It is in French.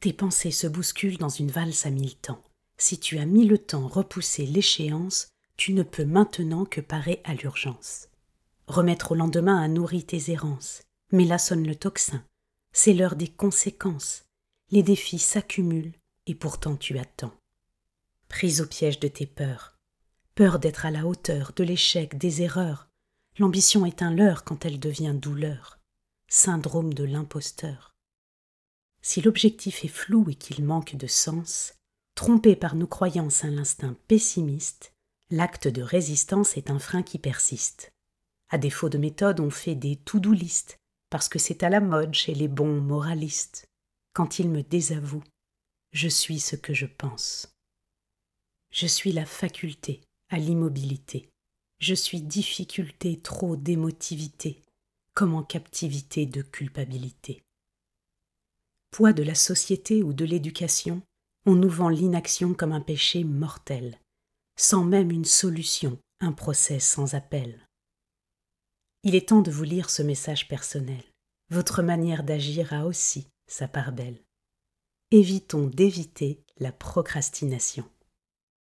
Tes pensées se bousculent dans une valse à mille temps. Si tu as mis le temps repousser l'échéance, tu ne peux maintenant que parer à l'urgence. Remettre au lendemain a nourri tes errances, mais là sonne le tocsin. C'est l'heure des conséquences. Les défis s'accumulent et pourtant tu attends. Prise au piège de tes peurs, peur d'être à la hauteur de l'échec, des erreurs. L'ambition est un leurre quand elle devient douleur, syndrome de l'imposteur. Si l'objectif est flou et qu'il manque de sens, trompé par nos croyances à l'instinct pessimiste, l'acte de résistance est un frein qui persiste. À défaut de méthode, on fait des to-do parce que c'est à la mode chez les bons moralistes. Quand ils me désavouent, je suis ce que je pense. Je suis la faculté à l'immobilité. Je suis difficulté trop d'émotivité, comme en captivité de culpabilité. Poids de la société ou de l'éducation, on nous vend l'inaction comme un péché mortel, sans même une solution, un procès sans appel. Il est temps de vous lire ce message personnel. Votre manière d'agir a aussi sa part belle. Évitons d'éviter la procrastination.